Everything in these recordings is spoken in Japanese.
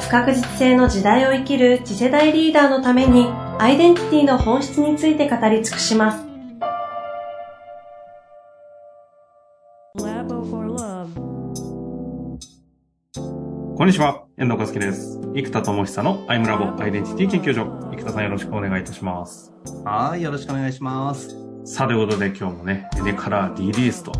不確実性の時代を生きる次世代リーダーのためにアイデンティティの本質について語り尽くします。こんにちは、遠藤和樹です。生田智久のアイムラボアイデンティティ研究所。生田さんよろしくお願いいたします。はい、よろしくお願いします。さあ、ということで今日もね、エネカラーリリースと、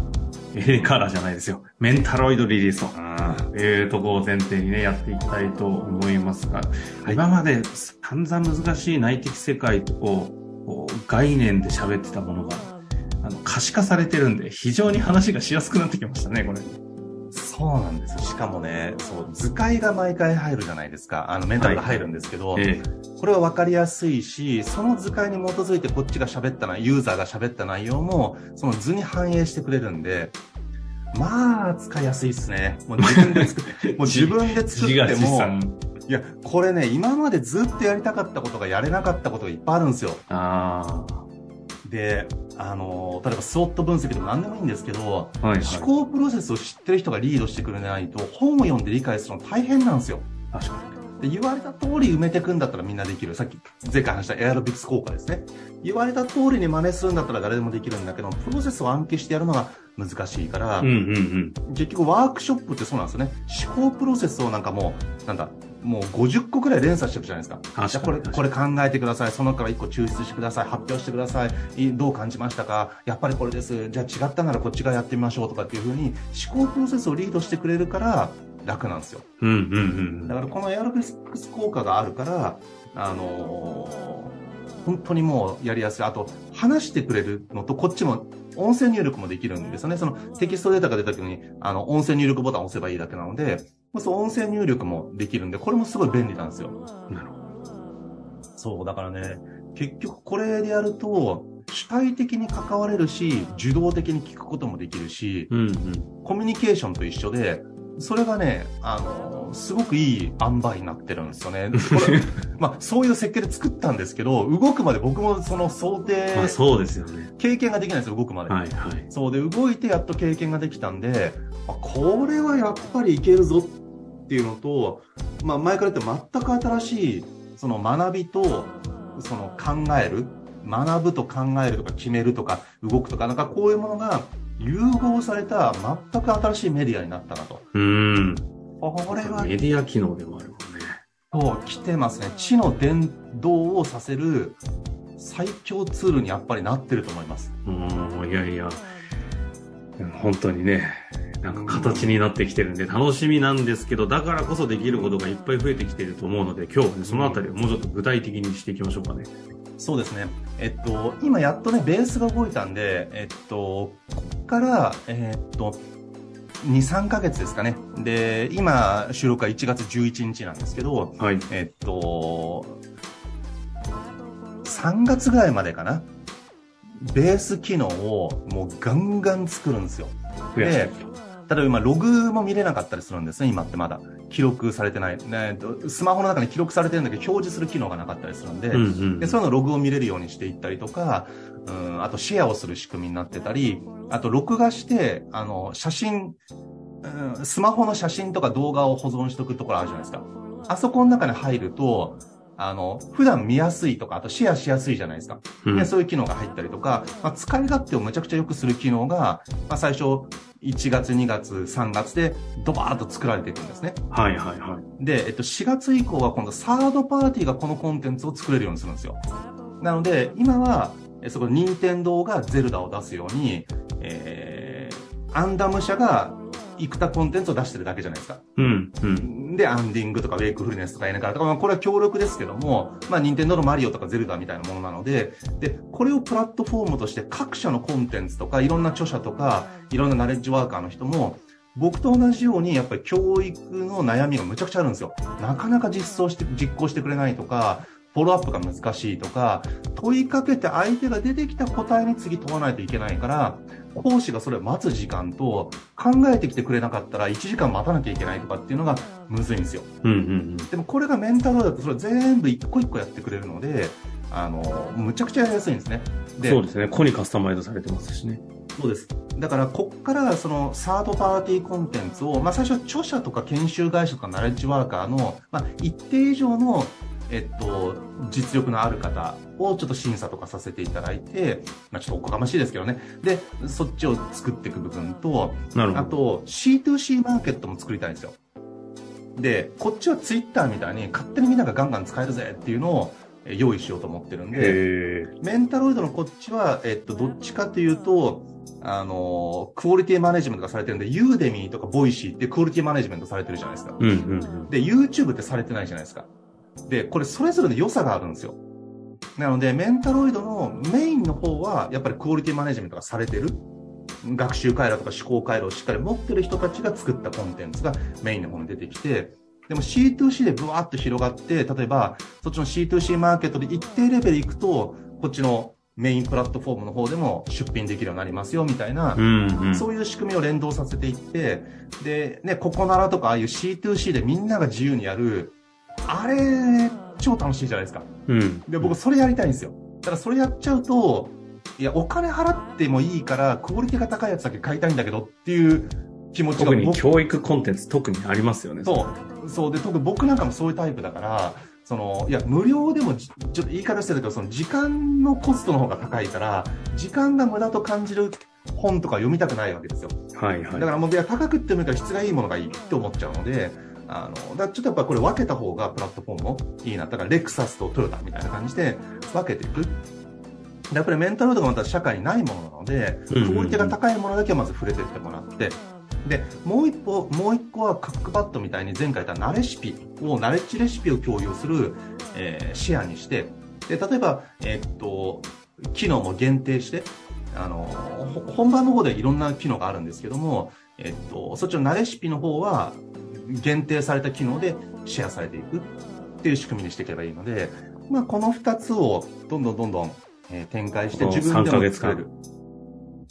エネカラーじゃないですよ。メンタロイドリリースと、いうところを前提にね、やっていきたいと思いますが、はい、今まで散々難しい内的世界を概念で喋ってたものが、あの、可視化されてるんで、非常に話がしやすくなってきましたね、これ。そうなんですしかもね、そう、図解が毎回入るじゃないですか。あの、メンタルが入るんですけど、はい、これは分かりやすいし、その図解に基づいてこっちが喋ったな、ユーザーが喋った内容も、その図に反映してくれるんで、まあ、使いやすいですね。もう自分で作って、もう自分で作っても、いや、これね、今までずっとやりたかったことがやれなかったことがいっぱいあるんですよ。ああ。で、あの、例えばスウォット分析でも何でもいいんですけど、はいはい、思考プロセスを知ってる人がリードしてくれないと、本を読んで理解するの大変なんですよ。確かに。で、言われた通り埋めていくんだったらみんなできる。さっき、前回話したエアロビクス効果ですね。言われた通りに真似するんだったら誰でもできるんだけど、プロセスを暗記してやるのが難しいから、うんうんうん、結局ワークショップってそうなんですよね。思考プロセスをなんかもう、なんだ、もう50個くらい連鎖してるじゃないですか。じゃこれ、これ考えてください。その中から1個抽出してください。発表してください。どう感じましたか？やっぱりこれです。じゃあ違ったならこっち側やってみましょうとかっていうふうに思考プロセスをリードしてくれるから楽なんですよ。うんうんうん。だからこのエアロビクス効果があるから、あのー、本当にもうやりやすい。あと、話してくれるのと、こっちも音声入力もできるんですよね。そのテキストデータが出た時に、あの、音声入力ボタンを押せばいいだけなので、そう音声入力もできるんで、これもすごい便利なんですよ。なるほど。そう、だからね、結局これでやると、主体的に関われるし、受動的に聞くこともできるし、うんうん、コミュニケーションと一緒で、それがね、あの、すごくいい塩梅になってるんですよね。これ、まあ、そういう設計で作ったんですけど、動くまで僕もその想定、まあ、そうですよね。経験ができないんですよ、動くまで。はいはい。そうで、動いてやっと経験ができたんで、あこれはやっぱりいけるぞっていうのと、まあ、前から言って全く新しい、その学びと、その考える、学ぶと考えるとか決めるとか動くとか、なんかこういうものが融合された全く新しいメディアになったなと。うん。これは。メディア機能でもあるもんね。そう、来てますね。知の伝導をさせる最強ツールにやっぱりなってると思います。うん、いやいや、本当にね、なんか形になってきてるんで楽しみなんですけど、だからこそできることがいっぱい増えてきてると思うので、今日はね、そのあたりをもうちょっと具体的にしていきましょうかね。そうですね。えっと、今やっとね、ベースが動いたんで、えっと、こっから、えっと、2、3ヶ月ですかね。で、今、収録は1月11日なんですけど、はい、えっと、3月ぐらいまでかな。ベース機能をもうガンガン作るんですよ。で、例えば今、ログも見れなかったりするんですね、今ってまだ。記録されてない。ね、スマホの中に記録されてるんだけど、表示する機能がなかったりするんで、うんうん、でそういうのログを見れるようにしていったりとか、うん、あとシェアをする仕組みになってたり、あと録画して、あの、写真、うん、スマホの写真とか動画を保存しておくところあるじゃないですか。あそこの中に入ると、あの、普段見やすいとか、あとシェアしやすいじゃないですか。うん、でそういう機能が入ったりとか、まあ、使い勝手をむちゃくちゃ良くする機能が、まあ、最初、1月、2月、3月でドバーッと作られていくんですね。はいはいはい。で、えっと、4月以降は今度サードパーティーがこのコンテンツを作れるようにするんですよ。なので、今は、そこ、任天堂がゼルダを出すように、えー、アンダム社が生田コンテンツを出してるだけじゃないですか。うん。うん。で、アンディングとかウェイクフルネスとかエネカラとか、まあ、これは協力ですけども、まあ、任天堂のマリオとかゼルダみたいなものなので、で、これをプラットフォームとして各社のコンテンツとか、いろんな著者とか、いろんなナレッジワーカーの人も、僕と同じようにやっぱり教育の悩みがむちゃくちゃあるんですよ。なかなか実装して、実行してくれないとか、フォローアップが難しいとか、問いかけて相手が出てきた答えに次問わないといけないから、講師がそれを待つ時間と、考えてきてくれなかったら1時間待たなきゃいけないとかっていうのがむずいんですよ。うんうんうん、でもこれがメンタルだとそれ全部一個一個やってくれるので、あの、むちゃくちゃやりやすいんですね。でそうですね。個にカスタマイズされてますしね。そうです。だから、こっからそのサードパーティーコンテンツを、まあ最初は著者とか研修会社とかナレッジワーカーの、まあ一定以上のえっと、実力のある方をちょっと審査とかさせていただいて、まあ、ちょっとおこがましいですけどね。で、そっちを作っていく部分と、あと C2C マーケットも作りたいんですよ。で、こっちはツイッターみたいに勝手にみんながガンガン使えるぜっていうのを用意しようと思ってるんで、メンタロイドのこっちは、えっと、どっちかというと、あの、クオリティマネジメントがされてるんで、 Udemy とか Voicy ってクオリティマネジメントされてるじゃないですか。うんうん、で、YouTube ってされてないじゃないですか。で、これそれぞれの良さがあるんですよ。なので、メンタロイドのメインの方は、やっぱりクオリティマネジメントがされてる。学習回路とか思考回路をしっかり持ってる人たちが作ったコンテンツがメインの方に出てきて、でも C2C でブワーッと広がって、例えば、そっちの C2C マーケットで一定レベル行くと、こっちのメインプラットフォームの方でも出品できるようになりますよ、みたいな、うんうん、そういう仕組みを連動させていって、で、ね、ココナラとかああいう C2C でみんなが自由にやる、あれ、超楽しいじゃないですか。うん。で、僕それやりたいんですよ。ただそれやっちゃうと、いや、お金払ってもいいから、クオリティが高いやつだけ買いたいんだけどっていう気持ちが。特に教育コンテンツ特にありますよね。そう。そう。で、特に僕なんかもそういうタイプだから、その、いや、無料でも、ちょっと言い方してるけど、その時間のコストの方が高いから、時間が無駄と感じる本とか読みたくないわけですよ。はいはい。だからもう、いや、高くってもいいから質がいいものがいいって思っちゃうので、あの、だちょっとやっぱこれ分けた方がプラットフォームもいいな。だからレクサスとトヨタみたいな感じで分けていく。やっぱりメンタルロードがまた社会にないものなので、クオリティが高いものだけはまず触れていってもらって、で、もう一歩、もう一個はクックパッドみたいに前回言ったナレシピを、ナレッジレシピを共有する、えー、シェアにして、で、例えば、えー、っと、機能も限定して、あの、本番の方でいろんな機能があるんですけども、えっと、そっちのナレシピの方は、限定された機能でシェアされていくっていう仕組みにしていけばいいので、まあ、この2つをどんどんどんどん、えー、展開して自分でも作れる。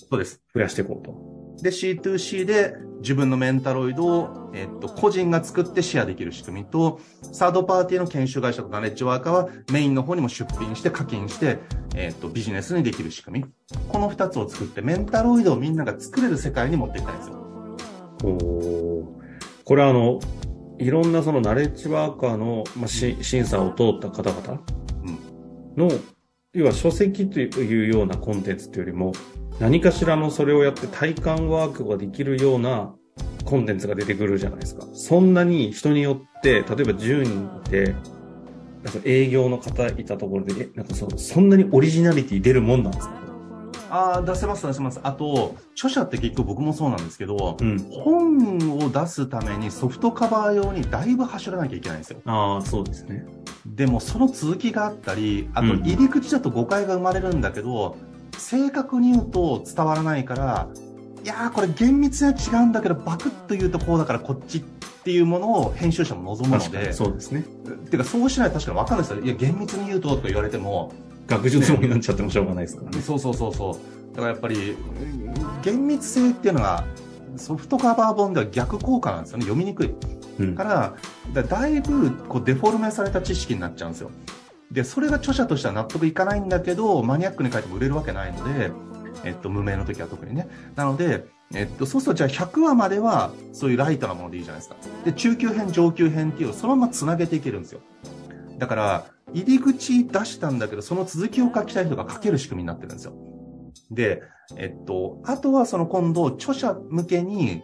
そうです。増やしていこうと。で、C2C で自分のメンタロイドを、えっと、個人が作ってシェアできる仕組みと、サードパーティーの研修会社とかネッチワーカーはメインの方にも出品して課金して、えっと、ビジネスにできる仕組み。この2つを作って、メンタロイドをみんなが作れる世界に持っていきたいんですよ。おこれはあの、いろんなそのナレッジワーカーの、まあ、し審査を通った方々の、要は書籍というようなコンテンツというよりも、何かしらのそれをやって体感ワークができるようなコンテンツが出てくるじゃないですか。そんなに人によって、例えば10人いて、なんか営業の方いたところで、なんかそそんなにオリジナリティ出るもんなんですか？ああ、出せます、出せます。あと、著者って結構僕もそうなんですけど、うん、本を出すためにソフトカバー用にだいぶ走らなきゃいけないんですよ。ああ、そうですね。でも、その続きがあったり、あと、入り口だと誤解が生まれるんだけど、うん、正確に言うと伝わらないから、いやー、これ厳密には違うんだけど、バクッと言うとこうだからこっちっていうものを編集者も望むので。そうですね。てか、そうしないと確かに分かんないですよ。いや、厳密に言うととか言われても、学術もになっちゃってもしょうがないですからね。そうそうそうそう。だからやっぱり、厳密性っていうのが、ソフトカバー本では逆効果なんですよね。読みにくい。うん、からだだいぶこうデフォルメされた知識になっちゃうんですよ。で、それが著者としては納得いかないんだけど、マニアックに書いても売れるわけないので、えっと、無名の時は特にね。なので、えっと、そうするとじゃあ100話まではそういうライトなものでいいじゃないですか。で、中級編、上級編っていうそのまま繋げていけるんですよ。だから、入り口出したんだけど、その続きを書きたい人が書ける仕組みになってるんですよ。で、えっと、あとはその今度、著者向けに、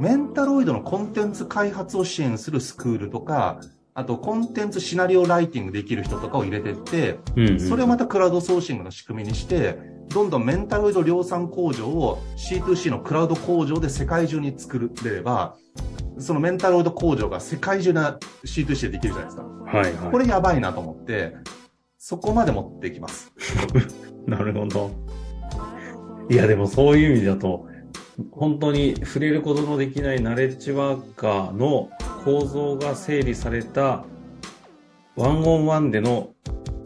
メンタロイドのコンテンツ開発を支援するスクールとか、あとコンテンツシナリオライティングできる人とかを入れてって、うんうん、それをまたクラウドソーシングの仕組みにして、どんどんメンタロイド量産工場を C2C のクラウド工場で世界中に作れれば、そのメンタロイド工場が世界中な C2C でできるじゃないですか。はい、はい。これやばいなと思って、そこまで持っていきます。なるほど。いや、でもそういう意味だと、本当に触れることのできないナレッジワーカーの構造が整理されたワンオンワンでの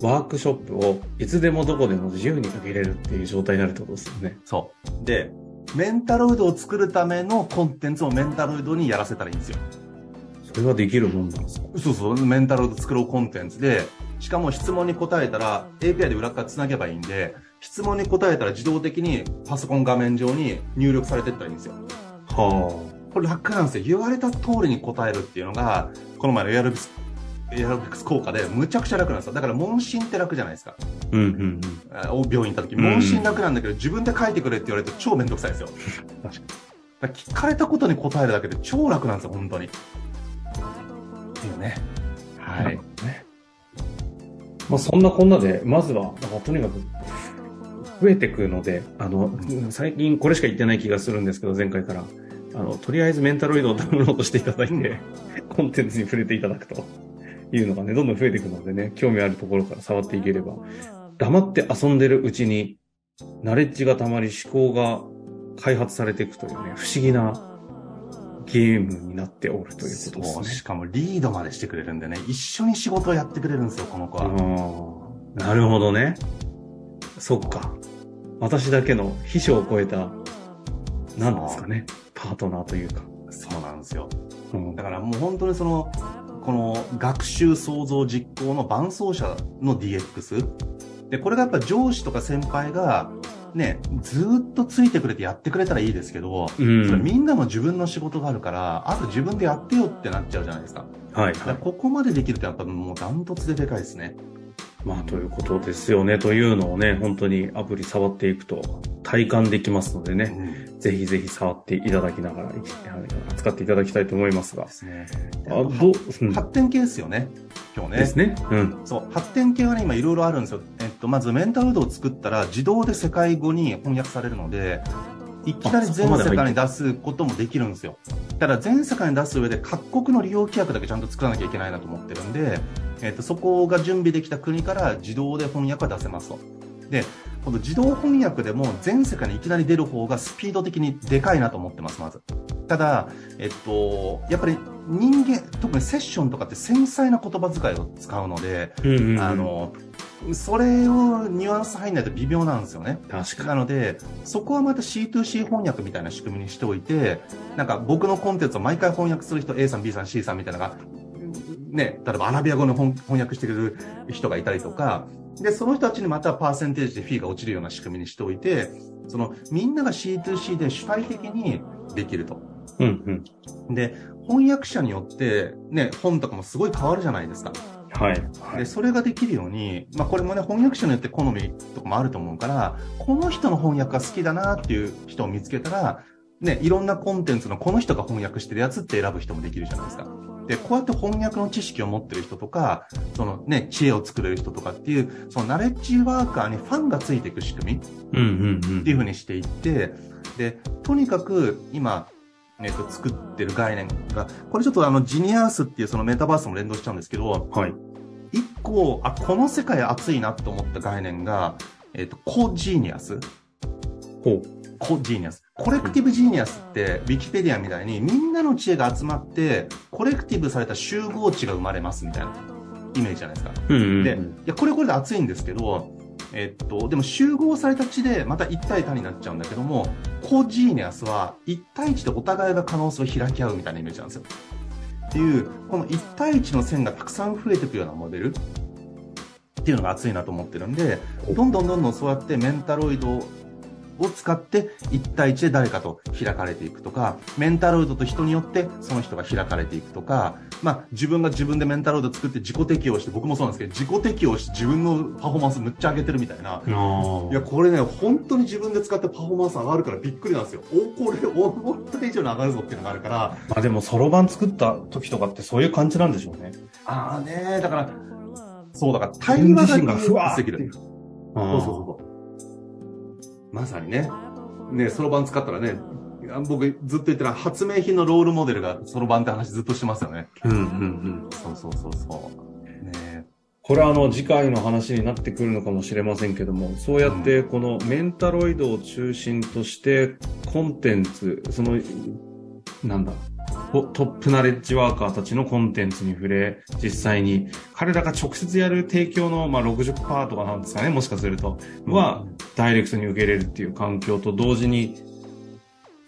ワークショップをいつでもどこでも自由に受け入れるっていう状態になるってことですよね。そう。で、メンタロイドを作るためのコンテンツをメンタロイドにやらせたらいいんですよ。それはできるもんなんですか？そうそう、メンタロイド作ろうコンテンツで、しかも質問に答えたら API で裏側繋げばいいんで、質問に答えたら自動的にパソコン画面上に入力されてったらいいんですよ。はあ。これ楽なんですよ。言われた通りに答えるっていうのが、この前のエアロビス、エアロビクス効果でむちゃくちゃ楽なんですよ。だから問診って楽じゃないですか。うんうんうん。病院行った時、問診楽なんだけど、自分で書いてくれって言われると超めんどくさいですよ。確かに。聞かれたことに答えるだけで超楽なんですよ、本当に。っていうね。はい。ね。まあそんなこんなで、まずは、とにかく、増えてくるので、あの、最近これしか言ってない気がするんですけど、前回から。あの、とりあえずメンタロイドをダウンロードしていただいて、コンテンツに触れていただくというのがね、どんどん増えていくのでね、興味あるところから触っていければ、黙って遊んでるうちに、ナレッジが溜まり思考が開発されていくというね、不思議なゲームになっておるということですね。しかもリードまでしてくれるんでね、一緒に仕事をやってくれるんですよ、この子は。なるほどね。そっか。私だけの秘書を超えた、何ですかね、パートナーというか。そうなんですよ。うん、だからもう本当にその、この学習創造実行の伴走者の DX。で、これがやっぱ上司とか先輩が、ね、ずっとついてくれてやってくれたらいいですけど、うん、それみんなも自分の仕事があるから、あと自分でやってよってなっちゃうじゃないですか。はい、はい。ここまでできるとやっぱもうダントツででかいですね。まあ、ということですよね。というのをね、本当にアプリ触っていくと体感できますのでね、うん、ぜひぜひ触っていただきながら、使っていただきたいと思いますが。ですね。あど、う？ん、発展系ですよね。今日ね。ですね。うん。そう。発展系はね、今いろいろあるんですよ。えっと、まずメンタルードを作ったら自動で世界語に翻訳されるので、いきなり全世界に出すこともできるんですよ。ただ全世界に出す上で各国の利用規約だけちゃんと作らなきゃいけないなと思ってるんで、えっ、と、そこが準備できた国から自動で翻訳は出せますと。で、この自動翻訳でも全世界にいきなり出る方がスピード的にでかいなと思ってます、まず。ただ、えっと、やっぱり人間、特にセッションとかって繊細な言葉遣いを使うので、うんうんうん、あの、それをニュアンス入んないと微妙なんですよね。確かに。なので、そこはまた C2C 翻訳みたいな仕組みにしておいて、なんか僕のコンテンツを毎回翻訳する人 A さん、B さん、C さんみたいなのが、ね、例えばアラビア語の翻訳してくれる人がいたりとか、で、その人たちにまたパーセンテージでフィーが落ちるような仕組みにしておいて、その、みんなが C2C で主体的にできると。うんうん。で、翻訳者によって、ね、本とかもすごい変わるじゃないですか。はい。で、それができるように、まあこれもね、翻訳者によって好みとかもあると思うから、この人の翻訳が好きだなっていう人を見つけたら、ね、いろんなコンテンツのこの人が翻訳してるやつって選ぶ人もできるじゃないですか。で、こうやって翻訳の知識を持ってる人とか、そのね、知恵を作れる人とかっていう、そのナレッジワーカーにファンがついていく仕組みっていうふうにしていって、で、とにかく今、えっと、作ってる概念が、これちょっとあの、ジニアースっていうそのメタバースも連動しちゃうんですけど、はい。一個、あ、この世界熱いなと思った概念が、えっと、 co-genius。ほう。 co-genius。collective genius って、ウィキペディアみたいにみんなの知恵が集まって、 collective された集合知が生まれますみたいなイメージじゃないですか。うんうんうん、で、いや、これこれで熱いんですけど、えっと、でも集合された地でまた1対多になっちゃうんだけども、コジーニアスは1対1でお互いが可能性を開き合うみたいなイメージなんですよ。っていう、この1対1の線がたくさん増えていくようなモデルっていうのが熱いなと思ってるんで、どんどんどんどんそうやってメンタロイドを使って1対1で誰かと開かれていくとか、メンタロイドと人によってその人が開かれていくとか、まあ自分が自分でメンタロイド作って自己適応して、僕もそうなんですけど、自己適応して自分のパフォーマンスむっちゃ上げてるみたいな。いや、これね、本当に自分で使ってパフォーマンス上がるからびっくりなんですよ。お、これ思った以上に上がるぞっていうのがあるから。まあでも、そろばん作った時とかってそういう感じなんでしょうね。ああね、だから、そうだから対話がふわーってできる。そうそうそう。まさにね。ね、そろばん使ったらね、僕ずっと言ってる発明品のロールモデルがそろばんって話ずっとしてますよね。うんうんうん。そうそうそうそう。ねこれはあの次回の話になってくるのかもしれませんけども、そうやってこのメンタロイドを中心としてコンテンツ、その、なんだ、トップナレッジワーカーたちのコンテンツに触れ、実際に彼らが直接やる提供のまあ60%とかなんですかね、もしかすると、は、ダイレクトに受け入れるっていう環境と同時に、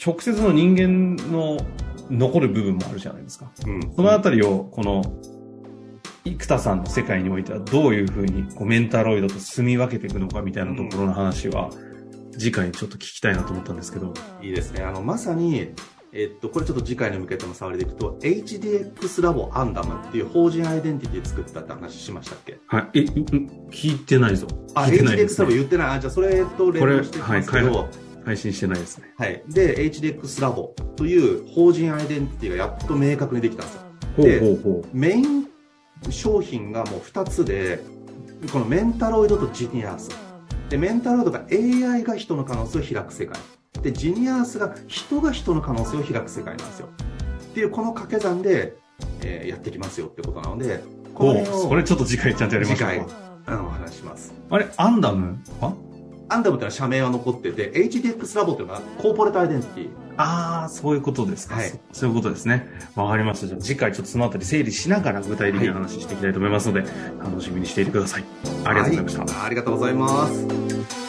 直接の人間の残る部分もあるじゃないですか。うん、そのあたりを、この、生田さんの世界においてはどういうふうにこうメンタロイドと住み分けていくのかみたいなところの話は、次回にちょっと聞きたいなと思ったんですけど。いいですね。あの、まさに、えっと、これちょっと次回に向けても触りでいくと、HDX ラボアンダムっていう法人アイデンティティ作ったって話しましたっけ？はい。え、聞いてないぞ。あ、HDX ラボ言ってない。あ、じゃあそれと連動してますけど、配信してないですね。はい。で、HDX ラボという法人アイデンティティがやっと明確にできたんですよ。で、ほうほうほうメイン商品がもう2つで、このメンタロイドとジニアース。で、メンタロイドが AI が人の可能性を開く世界。で、ジニアースが人が人の可能性を開く世界なんですよ。っていうこの掛け算で、えー、やってきますよってことなので、これそれちょっと次回ちゃんとやりましょう次回、あの、お話します。あれ、アンダムは？アンダムってのは社名は残ってて、HDX ラボっていうのはコーポレートアイデンティティ。ああ、そういうことですか。はい。そういうことですね。わかりました。じゃあ次回ちょっとそのあたり整理しながら具体的な話していきたいと思いますので、はい、楽しみにしていてください。ありがとうございました。はい、ありがとうございます。